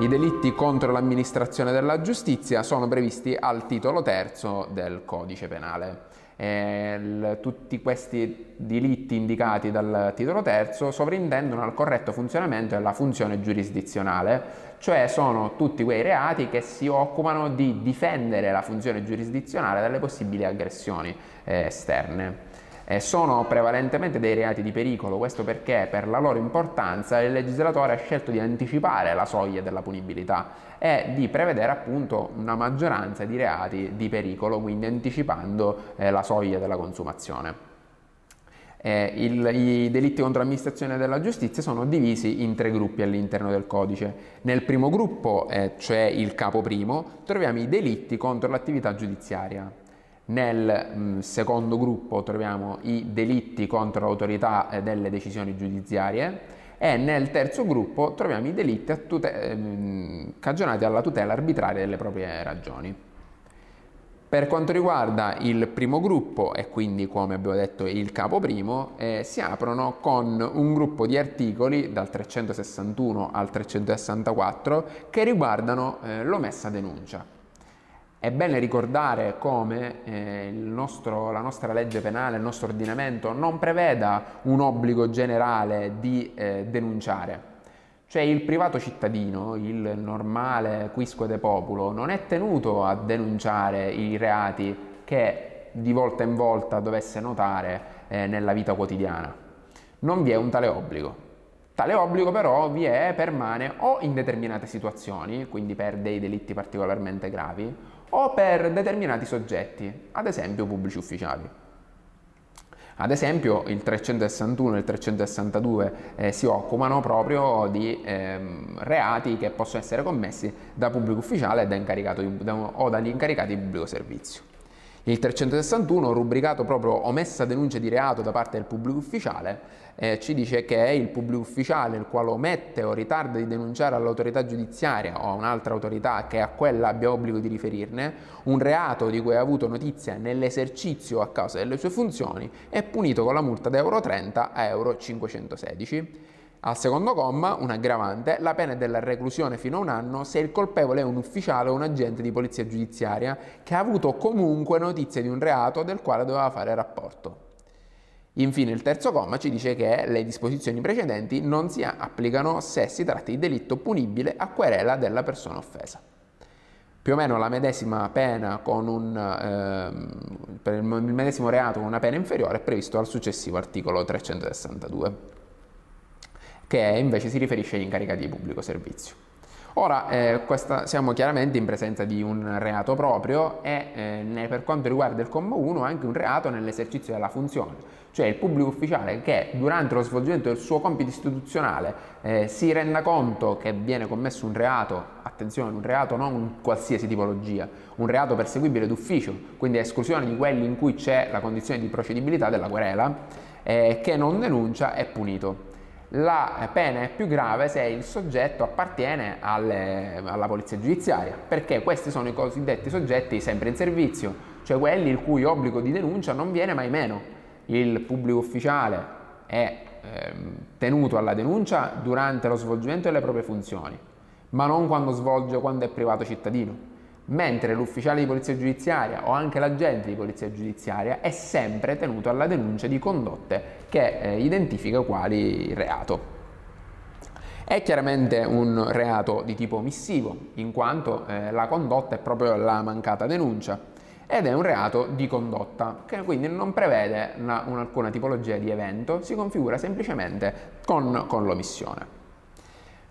I delitti contro l'amministrazione della giustizia sono previsti al titolo terzo del codice penale. Eh, tutti questi delitti indicati dal titolo terzo sovrintendono al corretto funzionamento della funzione giurisdizionale, cioè sono tutti quei reati che si occupano di difendere la funzione giurisdizionale dalle possibili aggressioni eh, esterne eh, sono prevalentemente dei reati di pericolo, questo perché per la loro importanza il legislatore ha scelto di anticipare la soglia della punibilità e di prevedere appunto una maggioranza di reati di pericolo, quindi anticipando eh, la soglia della consumazione. Eh, il, I delitti contro l'amministrazione della giustizia sono divisi in tre gruppi all'interno del codice. Nel primo gruppo, eh, cioè il capo primo, troviamo i delitti contro l'attività giudiziaria. Nel mm, secondo gruppo troviamo i delitti contro l'autorità eh, delle decisioni giudiziarie e nel terzo gruppo troviamo i delitti tute- mh, cagionati alla tutela arbitraria delle proprie ragioni. Per quanto riguarda il primo gruppo, e quindi come abbiamo detto il capo primo, eh, si aprono con un gruppo di articoli dal 361 al 364 che riguardano eh, l'omessa denuncia. È bene ricordare come eh, nostro, la nostra legge penale, il nostro ordinamento non preveda un obbligo generale di eh, denunciare. Cioè il privato cittadino, il normale quisque de populo, non è tenuto a denunciare i reati che di volta in volta dovesse notare eh, nella vita quotidiana. Non vi è un tale obbligo. Tale obbligo però vi è, permane o in determinate situazioni, quindi per dei delitti particolarmente gravi, o per determinati soggetti, ad esempio pubblici ufficiali. Ad esempio il 361 e il 362 eh, si occupano proprio di ehm, reati che possono essere commessi da pubblico ufficiale da di, da, o dagli incaricati di pubblico servizio. Il 361, rubricato proprio omessa denuncia di reato da parte del pubblico ufficiale, eh, ci dice che è il pubblico ufficiale il quale omette o ritarda di denunciare all'autorità giudiziaria o a un'altra autorità che a quella abbia obbligo di riferirne un reato di cui ha avuto notizia nell'esercizio a causa delle sue funzioni è punito con la multa da euro 30 a euro 516 al secondo comma, un aggravante, la pena è della reclusione fino a un anno se il colpevole è un ufficiale o un agente di polizia giudiziaria che ha avuto comunque notizia di un reato del quale doveva fare rapporto. Infine il terzo comma ci dice che le disposizioni precedenti non si applicano se si tratta di delitto punibile a querela della persona offesa. Più o meno la medesima pena con un, eh, per il medesimo reato con una pena inferiore è previsto al successivo articolo 362 che invece si riferisce agli incaricati di pubblico servizio. Ora, eh, questa, siamo chiaramente in presenza di un reato proprio e eh, per quanto riguarda il comma 1 anche un reato nell'esercizio della funzione, cioè il pubblico ufficiale che durante lo svolgimento del suo compito istituzionale eh, si renda conto che viene commesso un reato, attenzione, un reato non qualsiasi tipologia, un reato perseguibile d'ufficio, quindi a esclusione di quelli in cui c'è la condizione di procedibilità della querela, eh, che non denuncia è punito la pena è più grave se il soggetto appartiene alle, alla polizia giudiziaria, perché questi sono i cosiddetti soggetti sempre in servizio, cioè quelli il cui obbligo di denuncia non viene mai meno. Il pubblico ufficiale è eh, tenuto alla denuncia durante lo svolgimento delle proprie funzioni, ma non quando svolge quando è privato cittadino mentre l'ufficiale di polizia giudiziaria o anche l'agente di polizia giudiziaria è sempre tenuto alla denuncia di condotte che eh, identifica quali reato. È chiaramente un reato di tipo omissivo, in quanto eh, la condotta è proprio la mancata denuncia, ed è un reato di condotta, che quindi non prevede una, un'alcuna tipologia di evento, si configura semplicemente con, con l'omissione.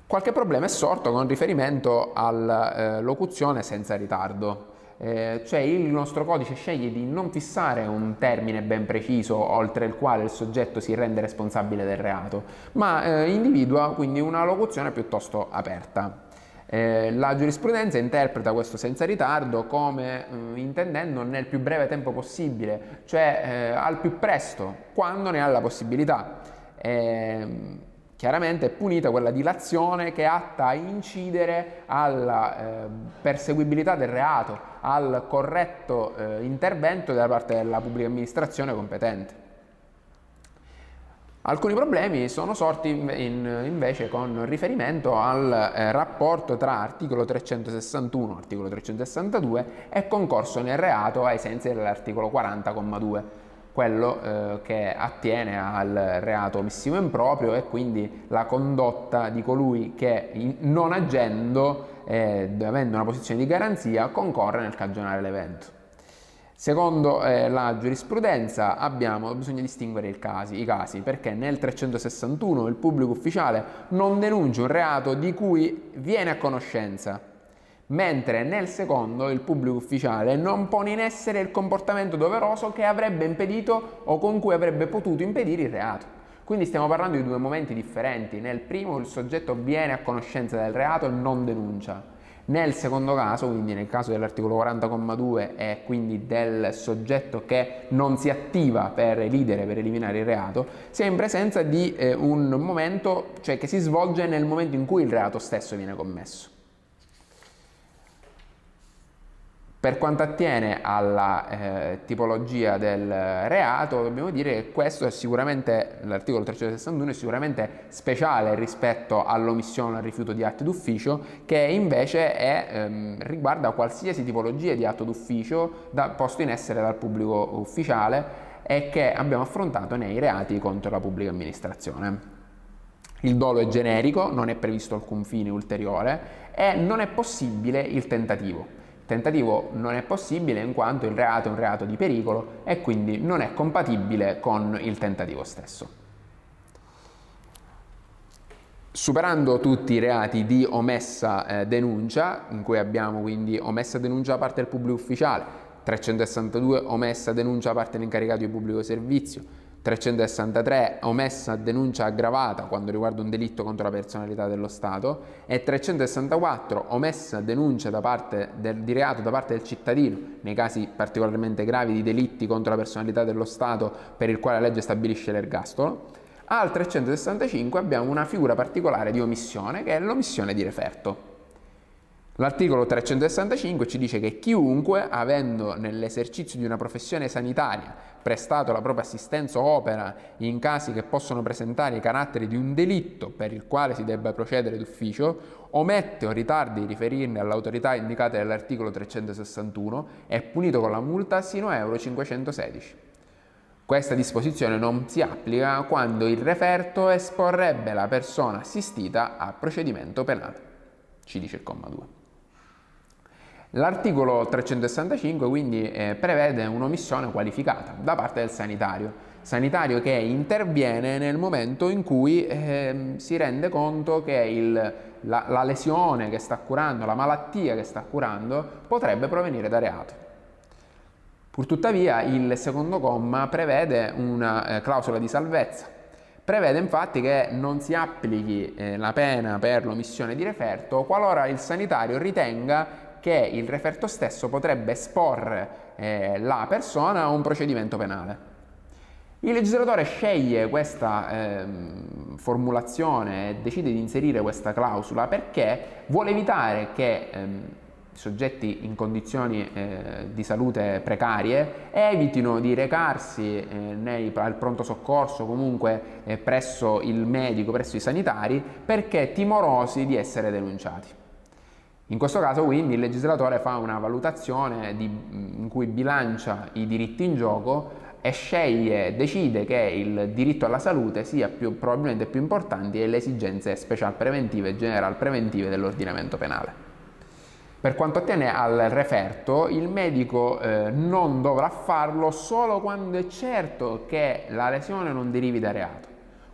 Qualche problema è sorto con riferimento alla eh, locuzione senza ritardo. Eh, cioè il nostro codice sceglie di non fissare un termine ben preciso oltre il quale il soggetto si rende responsabile del reato, ma eh, individua quindi una locuzione piuttosto aperta. Eh, la giurisprudenza interpreta questo senza ritardo come eh, intendendo nel più breve tempo possibile, cioè eh, al più presto, quando ne ha la possibilità. Chiaramente è punita quella dilazione che è atta a incidere alla eh, perseguibilità del reato, al corretto eh, intervento da parte della pubblica amministrazione competente. Alcuni problemi sono sorti in, invece con riferimento al eh, rapporto tra articolo 361 e articolo 362 e concorso nel reato ai sensi dell'articolo 40,2 quello eh, che attiene al reato omissivo improprio e quindi la condotta di colui che in, non agendo, eh, avendo una posizione di garanzia, concorre nel cagionare l'evento. Secondo eh, la giurisprudenza abbiamo bisogno di distinguere casi, i casi perché nel 361 il pubblico ufficiale non denuncia un reato di cui viene a conoscenza, mentre nel secondo il pubblico ufficiale non pone in essere il comportamento doveroso che avrebbe impedito o con cui avrebbe potuto impedire il reato. Quindi stiamo parlando di due momenti differenti. Nel primo il soggetto viene a conoscenza del reato e non denuncia nel secondo caso, quindi nel caso dell'articolo 40,2 e quindi del soggetto che non si attiva per elidere, per eliminare il reato, si è in presenza di eh, un momento, cioè che si svolge nel momento in cui il reato stesso viene commesso. Per quanto attiene alla eh, tipologia del reato, dobbiamo dire che questo è sicuramente, l'articolo 361 è sicuramente speciale rispetto all'omissione o al rifiuto di atti d'ufficio, che invece è, ehm, riguarda qualsiasi tipologia di atto d'ufficio da, posto in essere dal pubblico ufficiale e che abbiamo affrontato nei reati contro la pubblica amministrazione. Il dolo è generico, non è previsto alcun fine ulteriore e non è possibile il tentativo tentativo non è possibile in quanto il reato è un reato di pericolo e quindi non è compatibile con il tentativo stesso. Superando tutti i reati di omessa eh, denuncia, in cui abbiamo quindi omessa denuncia da parte del pubblico ufficiale, 362 omessa denuncia da parte dell'incaricato di pubblico servizio, 363 omessa denuncia aggravata quando riguarda un delitto contro la personalità dello Stato e 364 omessa denuncia del, di reato da parte del cittadino nei casi particolarmente gravi di delitti contro la personalità dello Stato per il quale la legge stabilisce l'ergastolo. Al 365 abbiamo una figura particolare di omissione che è l'omissione di referto. L'articolo 365 ci dice che chiunque, avendo nell'esercizio di una professione sanitaria prestato la propria assistenza o opera in casi che possono presentare i caratteri di un delitto per il quale si debba procedere d'ufficio, omette o ritardi di riferirne all'autorità indicata nell'articolo 361 è punito con la multa sino a euro 516. Questa disposizione non si applica quando il referto esporrebbe la persona assistita a procedimento penale, ci dice il comma 2. L'articolo 365 quindi eh, prevede un'omissione qualificata da parte del sanitario, sanitario che interviene nel momento in cui eh, si rende conto che il, la, la, lesione che sta curando, la malattia che sta curando potrebbe provenire da reato. Purtuttavia il secondo comma prevede una eh, clausola di salvezza, prevede infatti che non si applichi eh, la pena per l'omissione di referto qualora il sanitario ritenga che il referto stesso potrebbe esporre eh, la persona a un procedimento penale. Il legislatore sceglie questa eh, formulazione e decide di inserire questa clausola perché vuole evitare che ehm, soggetti in condizioni eh, di salute precarie evitino di recarsi eh, nei, al pronto soccorso comunque eh, presso il medico, presso i sanitari perché timorosi di essere denunciati. In questo caso quindi il legislatore fa una valutazione di, in cui bilancia i diritti in gioco e sceglie, decide che il diritto alla salute sia più, probabilmente più importante delle esigenze special preventive e general preventive dell'ordinamento penale. Per quanto attiene al referto, il medico eh, non dovrà farlo solo quando è certo che la lesione non derivi da reato.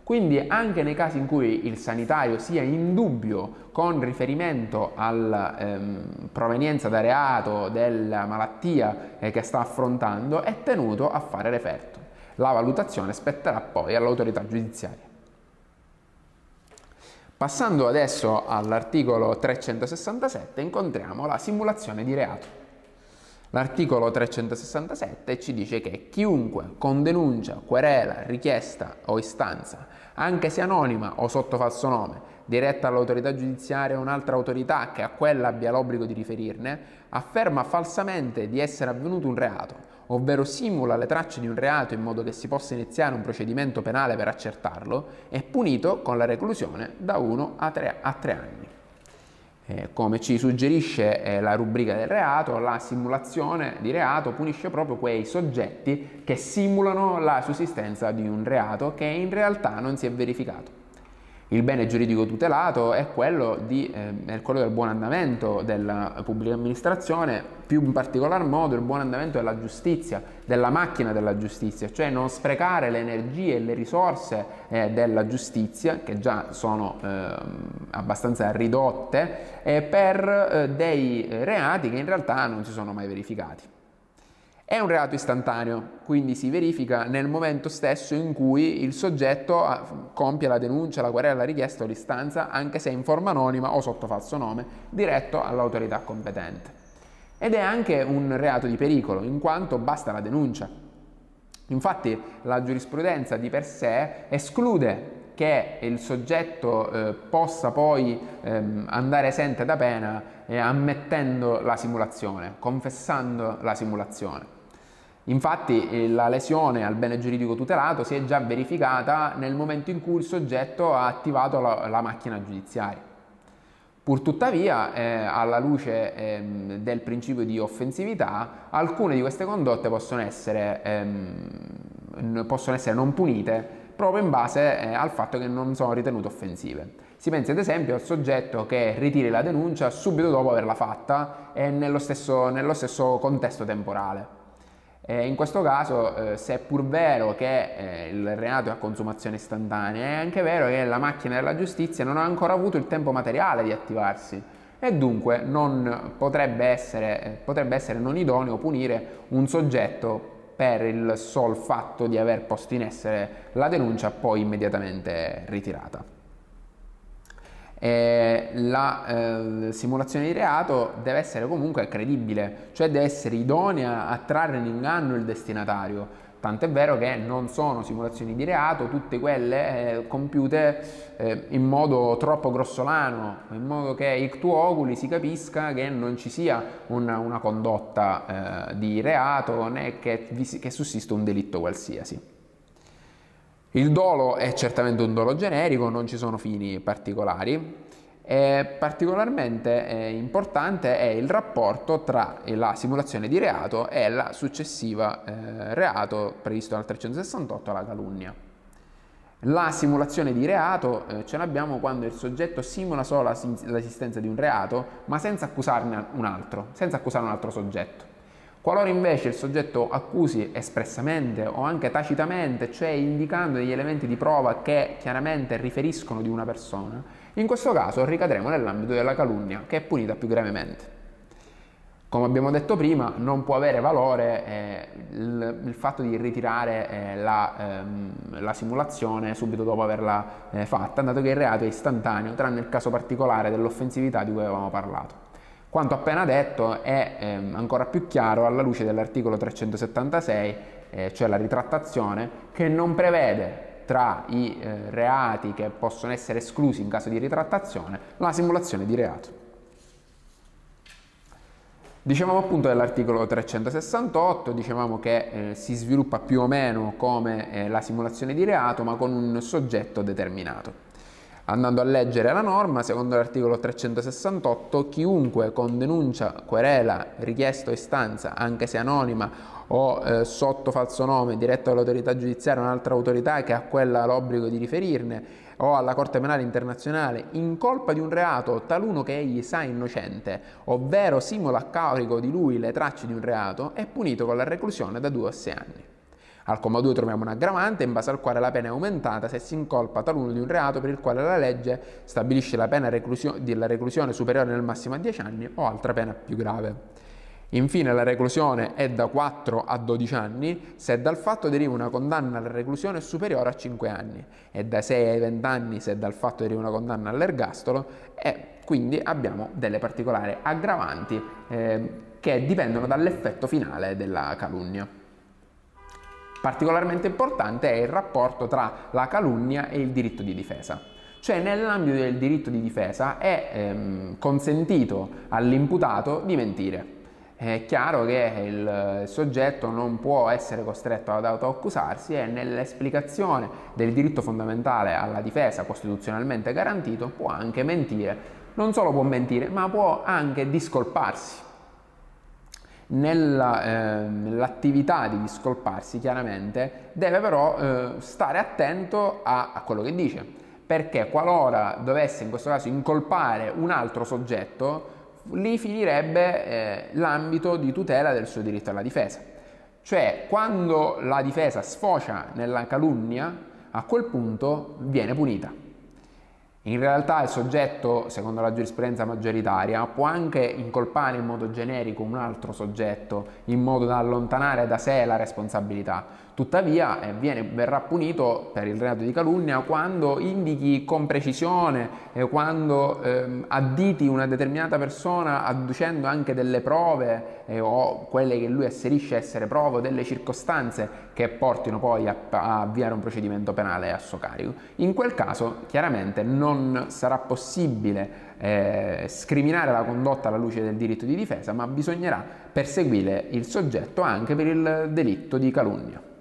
Quindi anche nei casi in cui il sanitario sia in dubbio con riferimento alla ehm, provenienza da reato della malattia eh, che sta affrontando, è tenuto a fare referto. La valutazione spetterà poi all'autorità giudiziaria. Passando adesso all'articolo 367 incontriamo la simulazione di reato. L'articolo 367 ci dice che chiunque con denuncia, querela, richiesta o istanza, anche se anonima o sotto falso nome, diretta all'autorità giudiziaria o un'altra autorità che a quella abbia l'obbligo di riferirne, afferma falsamente di essere avvenuto un reato ovvero simula le tracce di un reato in modo che si possa iniziare un procedimento penale per accertarlo, è punito con la reclusione da 1 a 3, a 3 anni. Eh, come ci suggerisce eh, la rubrica del reato, la simulazione di reato punisce proprio quei soggetti che simulano la sussistenza di un reato che in realtà non si è verificato. Il bene giuridico tutelato è quello, di, eh, quello, del buon andamento della pubblica amministrazione, più in particolar modo il buon andamento della giustizia, della macchina della giustizia, cioè non sprecare le energie e le risorse eh, della giustizia, che già sono eh, abbastanza ridotte, eh, per eh, dei reati che in realtà non si sono mai verificati. È un reato istantaneo, quindi si verifica nel momento stesso in cui il soggetto ah, compie la denuncia, la querela, la richiesta o l'istanza, anche se in forma anonima o sotto falso nome, diretto all'autorità competente. Ed è anche un reato di pericolo, in quanto basta la denuncia. Infatti la giurisprudenza di per sé esclude che il soggetto eh, possa poi ehm, andare esente da pena eh, ammettendo la simulazione, confessando la simulazione. Infatti eh, la lesione al bene giuridico tutelato si è già verificata nel momento in cui il soggetto ha attivato la, la macchina giudiziaria. Purtuttavia, eh, alla luce eh, del principio di offensività, alcune di queste condotte possono essere, ehm, possono essere non punite proprio in base eh, al fatto che non sono ritenute offensive. Si pensi ad esempio al soggetto che ritiri la denuncia subito dopo averla fatta e nello stesso, nello stesso contesto temporale. Eh, in questo caso, eh, se è pur vero che eh, il reato è a consumazione istantanea, è anche vero che la macchina della giustizia non ha ancora avuto il tempo materiale di attivarsi e dunque potrebbe essere, eh, potrebbe essere non idoneo punire un soggetto per il sol fatto di aver posto in essere la denuncia poi immediatamente ritirata. Eh, la eh, simulazione di reato deve essere comunque credibile, cioè deve essere idonea a trarre in inganno il destinatario. Tant'è vero che non sono simulazioni di reato tutte quelle eh, compiute eh, in modo troppo grossolano, in modo che il tuo oculi si capisca che non ci sia una, una condotta eh, di reato né che, che sussista un delitto qualsiasi. Il dolo è certamente un dolo generico, non ci sono fini particolari. E particolarmente eh, importante è il rapporto tra la simulazione di reato e la successiva eh, reato previsto dal 368, la calunnia. La simulazione di reato eh, ce l'abbiamo quando il soggetto simula solo l'esistenza di un reato, ma senza accusarne un altro, senza accusare un altro soggetto. Qualora invece il soggetto accusi espressamente o anche tacitamente, cioè indicando degli elementi di prova che chiaramente riferiscono di una persona, in questo caso ricadremo nell'ambito della calunnia, che è punita più gravemente. Come abbiamo detto prima, non può avere valore eh, il, il, fatto di ritirare eh, la, ehm, la, simulazione subito dopo averla eh, fatta, dato che il reato è istantaneo, tranne il caso particolare dell'offensività di cui avevamo parlato. Quanto appena detto è ehm, ancora più chiaro alla luce dell'articolo 376, eh, cioè la ritrattazione, che non prevede tra i eh, reati che possono essere esclusi in caso di ritrattazione la simulazione di reato. Dicevamo appunto dell'articolo 368, dicevamo che eh, si sviluppa più o meno come eh, la simulazione di reato ma con un soggetto determinato. Andando a leggere la norma, secondo l'articolo 368, chiunque con denuncia, querela, richiesta o istanza, anche se anonima o eh, sotto falso nome, diretto all'autorità giudiziaria o un'altra autorità che ha quella l'obbligo di riferirne o alla Corte Penale Internazionale in colpa di un reato taluno che egli sa innocente, ovvero simula a carico di lui le tracce di un reato, è punito con la reclusione da 2 a 6 anni. Al comma 2 troviamo un aggravante in base al quale la pena è aumentata se si incolpa taluno di un reato per il quale la legge stabilisce la pena reclusio- della reclusione superiore nel massimo a 10 anni o altra pena più grave. Infine la reclusione è da 4 a 12 anni se dal fatto deriva una condanna alla reclusione superiore a 5 anni e da 6 ai 20 anni se dal fatto deriva una condanna all'ergastolo e quindi abbiamo delle particolari aggravanti eh, che dipendono dall'effetto finale della calunnia. Particolarmente importante è il rapporto tra la calunnia e il diritto di difesa. Cioè nell'ambito del diritto di difesa è ehm, consentito all'imputato di mentire. È chiaro che il soggetto non può essere costretto ad autoaccusarsi e nell'esplicazione del diritto fondamentale alla difesa costituzionalmente garantito può anche mentire. Non solo può mentire, ma può anche discolparsi nell'attività eh, di discolparsi chiaramente deve però eh, stare attento a, a, quello che dice. Perché qualora dovesse in questo caso incolpare un altro soggetto lì finirebbe eh, l'ambito di tutela del suo diritto alla difesa. Cioè quando la difesa sfocia nella calunnia a quel punto viene punita in realtà il soggetto, secondo la giurisprudenza maggioritaria, può anche incolpare in modo generico un altro soggetto in modo da allontanare da sé la responsabilità. Tuttavia eh, viene, verrà punito per il reato di calunnia quando indichi con precisione, eh, quando eh, additi una determinata persona adducendo anche delle prove eh, o quelle che lui asserisce essere prove delle circostanze che portino poi a, a avviare un procedimento penale a suo carico. In quel caso chiaramente non sarà possibile eh, scriminare la condotta alla luce del diritto di difesa, ma bisognerà perseguire il soggetto anche per il delitto di calunnia.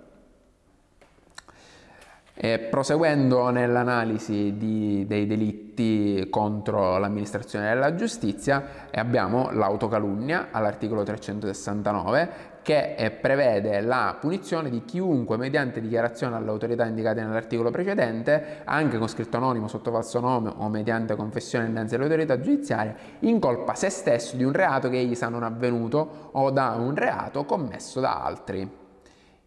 E proseguendo nell'analisi di, dei delitti contro l'amministrazione della giustizia abbiamo l'autocalunnia all'articolo 369 che eh, prevede la punizione di chiunque mediante dichiarazione all'autorità indicate nell'articolo precedente, anche con scritto anonimo sotto falso nome o mediante confessione innanzi all'autorità giudiziaria, incolpa se stesso di un reato che egli sa non avvenuto o da un reato commesso da altri.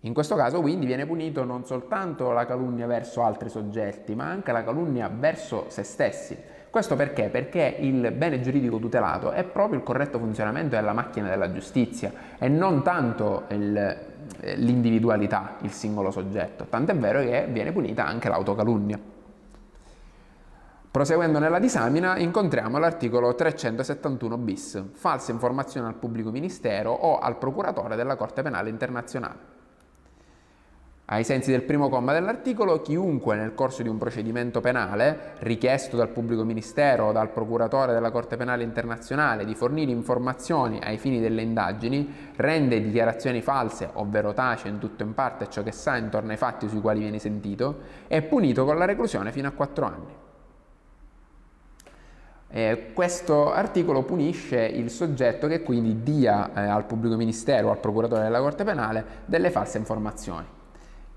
In questo caso quindi viene punito non soltanto la calunnia verso altri soggetti, ma anche la calunnia verso se stessi. Questo perché? Perché il bene giuridico tutelato è proprio il corretto funzionamento della macchina della giustizia e non tanto il, l'individualità, il singolo soggetto. Tant'è vero che viene punita anche l'autocalunnia. Proseguendo nella disamina incontriamo l'articolo 371 bis, falsa informazione al pubblico ministero o al procuratore della Corte Penale Internazionale. Ai sensi del primo comma dell'articolo, chiunque nel corso di un procedimento penale, richiesto dal pubblico ministero o dal procuratore della Corte Penale Internazionale di fornire informazioni ai fini delle indagini, rende dichiarazioni false, ovvero tace in tutto o in parte ciò che sa intorno ai fatti sui quali viene sentito, è punito con la reclusione fino a 4 anni. Eh, questo articolo punisce il soggetto che quindi dia eh, al pubblico ministero o al procuratore della Corte Penale delle false informazioni.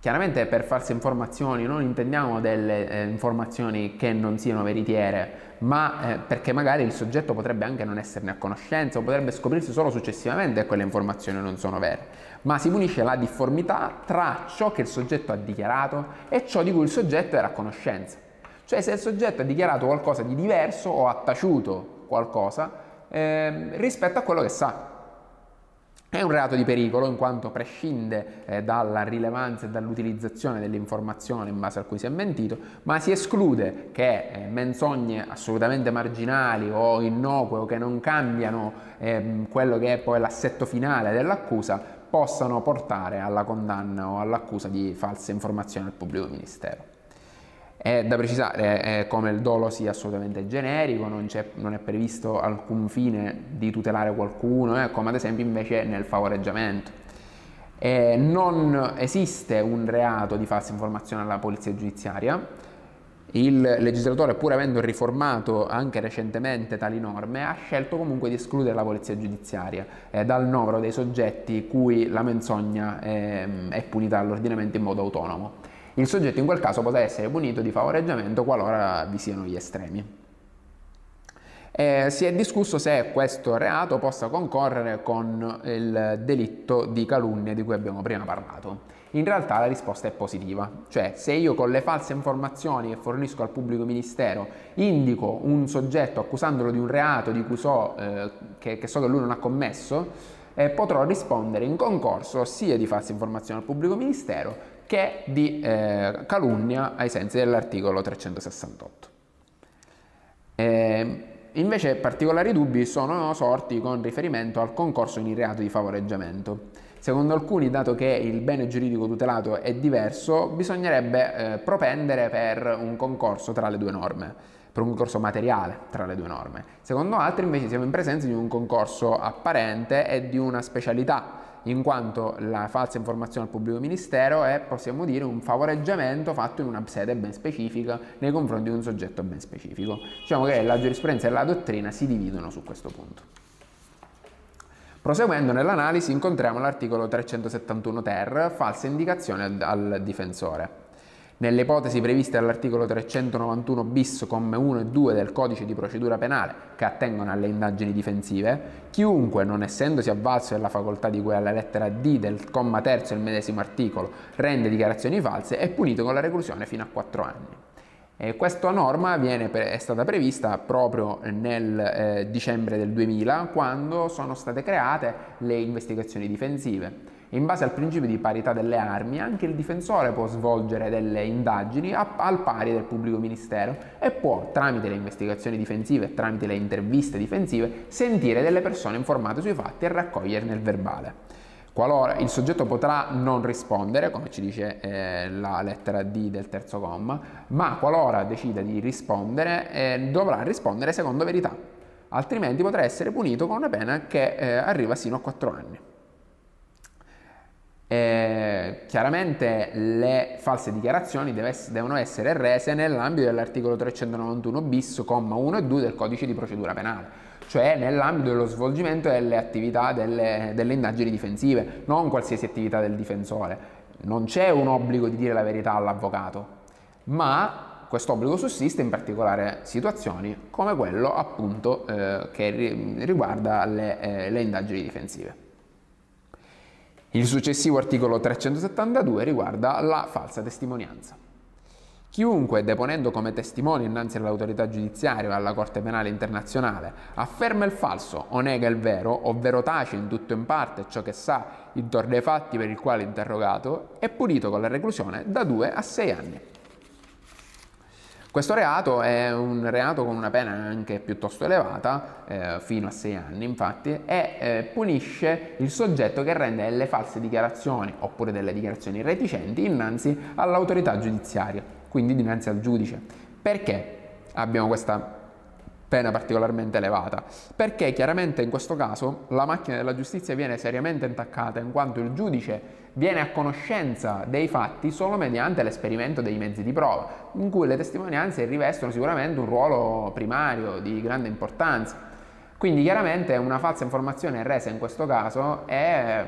Chiaramente per false informazioni non intendiamo delle eh, informazioni che non siano veritiere, ma eh, perché magari il soggetto potrebbe anche non esserne a conoscenza o potrebbe scoprirsi solo successivamente che quelle informazioni non sono vere. Ma si punisce la difformità tra ciò che il soggetto ha dichiarato e ciò di cui il soggetto era a conoscenza. Cioè se il soggetto ha dichiarato qualcosa di diverso o ha taciuto qualcosa eh, rispetto a quello che sa. È un reato di pericolo in quanto prescinde eh, dalla rilevanza e dall'utilizzazione dell'informazione in base a cui si è mentito, ma si esclude che eh, menzogne assolutamente marginali o innocue o che non cambiano eh, quello che è poi l'assetto finale dell'accusa possano portare alla condanna o all'accusa di false informazioni al pubblico ministero. È da precisare come il dolo sia assolutamente generico, non, non, è previsto alcun fine di tutelare qualcuno, eh, come ad esempio invece nel favoreggiamento. Eh, non esiste un reato di falsa informazione alla polizia giudiziaria, il legislatore, pur avendo riformato anche recentemente tali norme, ha scelto comunque di escludere la polizia giudiziaria eh, dal novero dei soggetti cui la menzogna ehm, è punita dall'ordinamento in modo autonomo il soggetto in quel caso potrà essere punito di favoreggiamento qualora vi siano gli estremi. Eh, si è discusso se questo reato possa concorrere con il delitto di calunnia di cui abbiamo prima parlato. In realtà la risposta è positiva, cioè se io con le false informazioni che fornisco al pubblico ministero indico un soggetto accusandolo di un reato di cui so, eh, che, che so che lui non ha commesso, eh, potrò rispondere in concorso sia di false informazioni al pubblico ministero che di eh, calunnia ai sensi dell'articolo 368. Eh, invece particolari dubbi sono sorti con riferimento al concorso in reato di favoreggiamento. Secondo alcuni, dato che il bene giuridico tutelato è diverso, bisognerebbe eh, propendere per un concorso tra le due norme. per un concorso materiale tra le due norme. Secondo altri invece siamo in presenza di un concorso apparente e di una specialità, in quanto la falsa informazione al pubblico ministero è, possiamo dire, un favoreggiamento fatto in una sede ben specifica nei confronti di un soggetto ben specifico. Diciamo che la giurisprudenza e la dottrina si dividono su questo punto. Proseguendo nell'analisi incontriamo l'articolo 371 ter, falsa indicazione al, difensore. Nelle ipotesi previste dall'articolo 391 bis, come 1 e 2 del codice di procedura penale che attengono alle indagini difensive, chiunque, non essendosi avvalso della facoltà di cui alla lettera D del comma terzo del medesimo articolo, rende dichiarazioni false, è punito con la reclusione fino a 4 anni. E questa norma viene, è stata prevista proprio nel eh, dicembre del 2000 quando sono state create le investigazioni difensive. In base al principio di parità delle armi, anche il difensore può svolgere delle indagini a, al pari del pubblico ministero e può, tramite le investigazioni difensive e tramite le interviste difensive, sentire delle persone informate sui fatti e raccoglierne il verbale. Qualora il soggetto potrà non rispondere, come ci dice eh, la lettera D del terzo comma, ma qualora decida di rispondere, eh, dovrà rispondere secondo verità, altrimenti potrà essere punito con una pena che eh, arriva sino a 4 anni. Eh, chiaramente le false dichiarazioni devono essere rese nell'ambito dell'articolo 391 bis, comma 1 e 2 del codice di procedura penale cioè nell'ambito dello svolgimento delle attività delle, delle indagini difensive, non qualsiasi attività del difensore. Non c'è un obbligo di dire la verità all'avvocato, ma questo obbligo sussiste in particolari situazioni come quello appunto eh, che riguarda le, eh, le indagini difensive. Il successivo articolo 372 riguarda la falsa testimonianza. Chiunque, deponendo come testimone innanzi all'autorità giudiziaria o alla Corte Penale Internazionale, afferma il falso o nega il vero, ovvero tace in tutto o in parte ciò che sa intorno ai fatti per il quale è interrogato, è punito con la reclusione da 2 a 6 anni. Questo reato è un reato con una pena anche piuttosto elevata, eh, fino a 6 anni infatti, e eh, punisce il soggetto che rende delle false dichiarazioni oppure delle dichiarazioni reticenti innanzi all'autorità giudiziaria quindi dinanzi al giudice. Perché abbiamo questa pena particolarmente elevata? Perché chiaramente in questo caso la macchina della giustizia viene seriamente intaccata in quanto il giudice viene a conoscenza dei fatti solo mediante l'esperimento dei mezzi di prova, in cui le testimonianze rivestono sicuramente un ruolo primario di grande importanza. Quindi chiaramente una falsa informazione resa in questo caso è,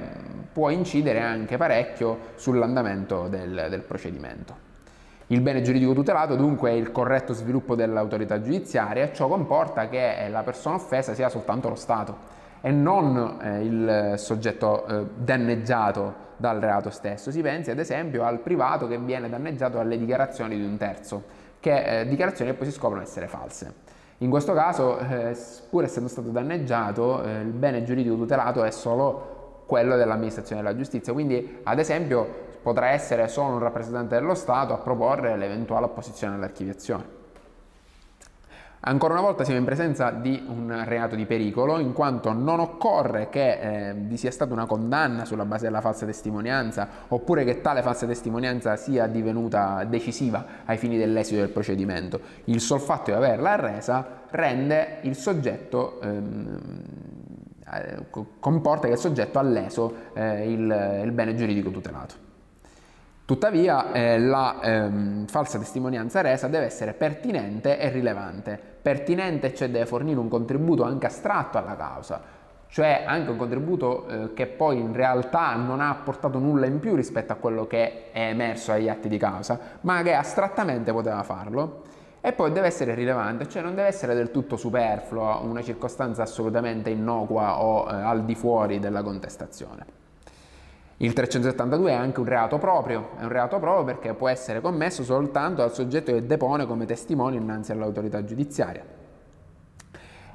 può incidere anche parecchio sull'andamento del, del procedimento. Il bene giuridico tutelato dunque è il corretto sviluppo dell'autorità giudiziaria ciò comporta che la persona offesa sia soltanto lo Stato e non eh, il soggetto eh, danneggiato dal reato stesso. Si pensi ad esempio al privato che viene danneggiato dalle dichiarazioni di un terzo, che eh, dichiarazioni che poi si scoprono essere false. In questo caso, eh, pur essendo stato danneggiato, eh, il bene giuridico tutelato è solo quello dell'amministrazione della giustizia. Quindi, ad esempio, potrà essere solo un rappresentante dello Stato a proporre l'eventuale opposizione all'archiviazione. Ancora una volta siamo in presenza di un reato di pericolo, in quanto non occorre che eh, vi sia stata una condanna sulla base della falsa testimonianza, oppure che tale falsa testimonianza sia divenuta decisiva ai fini dell'esito del procedimento. Il sol fatto di averla resa rende il soggetto ehm, eh, comporta che il soggetto ha leso eh, il, il bene giuridico tutelato. Tuttavia eh, la ehm, falsa testimonianza resa deve essere pertinente e rilevante. Pertinente cioè deve fornire un contributo anche astratto alla causa, cioè anche un contributo eh, che poi in realtà non ha apportato nulla in più rispetto a quello che è emerso agli atti di causa, ma che astrattamente poteva farlo. E poi deve essere rilevante, cioè non deve essere del tutto superfluo, una circostanza assolutamente innocua o eh, al di fuori della contestazione. Il 372 è anche un reato proprio, è un reato proprio perché può essere commesso soltanto dal soggetto che depone come testimone innanzi all'autorità giudiziaria.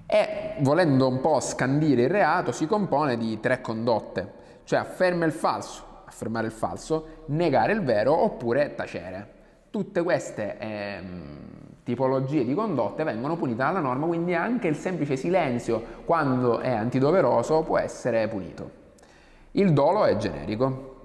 E volendo un po' scandire il reato si compone di tre condotte, cioè afferma il falso, affermare il falso, negare il vero oppure tacere. Tutte queste ehm, tipologie di condotte vengono punite dalla norma, quindi anche il semplice silenzio quando è antidoveroso può essere punito. Il dolo è generico.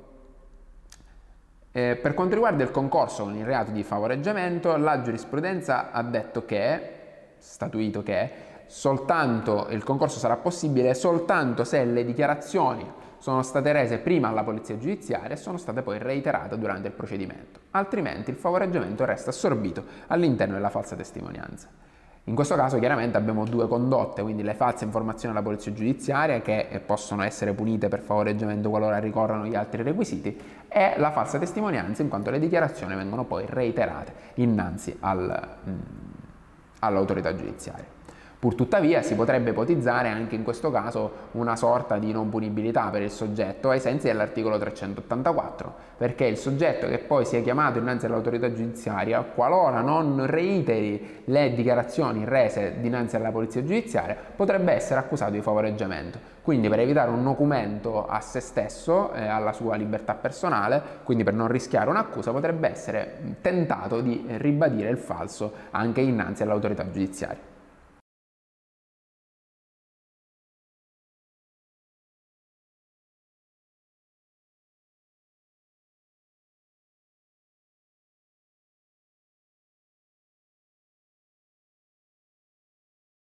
Eh, per quanto riguarda il concorso con il reato di favoreggiamento, la giurisprudenza ha detto che, statuito che, soltanto il concorso sarà possibile soltanto se le dichiarazioni sono state rese prima alla polizia giudiziaria e sono state poi reiterate durante il procedimento, altrimenti il favoreggiamento resta assorbito all'interno della falsa testimonianza. In questo caso chiaramente abbiamo due condotte, quindi le false informazioni alla polizia giudiziaria che eh, possono essere punite per favoreggiamento qualora ricorrano gli altri requisiti e la falsa testimonianza in quanto le dichiarazioni vengono poi reiterate innanzi al, mm, all'autorità giudiziaria. Purtuttavia si potrebbe ipotizzare anche in questo caso una sorta di non punibilità per il soggetto ai sensi dell'articolo 384, perché il soggetto che poi sia chiamato innanzi all'autorità giudiziaria, qualora non reiteri le dichiarazioni rese dinanzi alla polizia giudiziaria, potrebbe essere accusato di favoreggiamento. Quindi per evitare un documento a se stesso, eh, alla sua libertà personale, quindi per non rischiare un'accusa, potrebbe essere tentato di ribadire il falso anche innanzi all'autorità giudiziaria.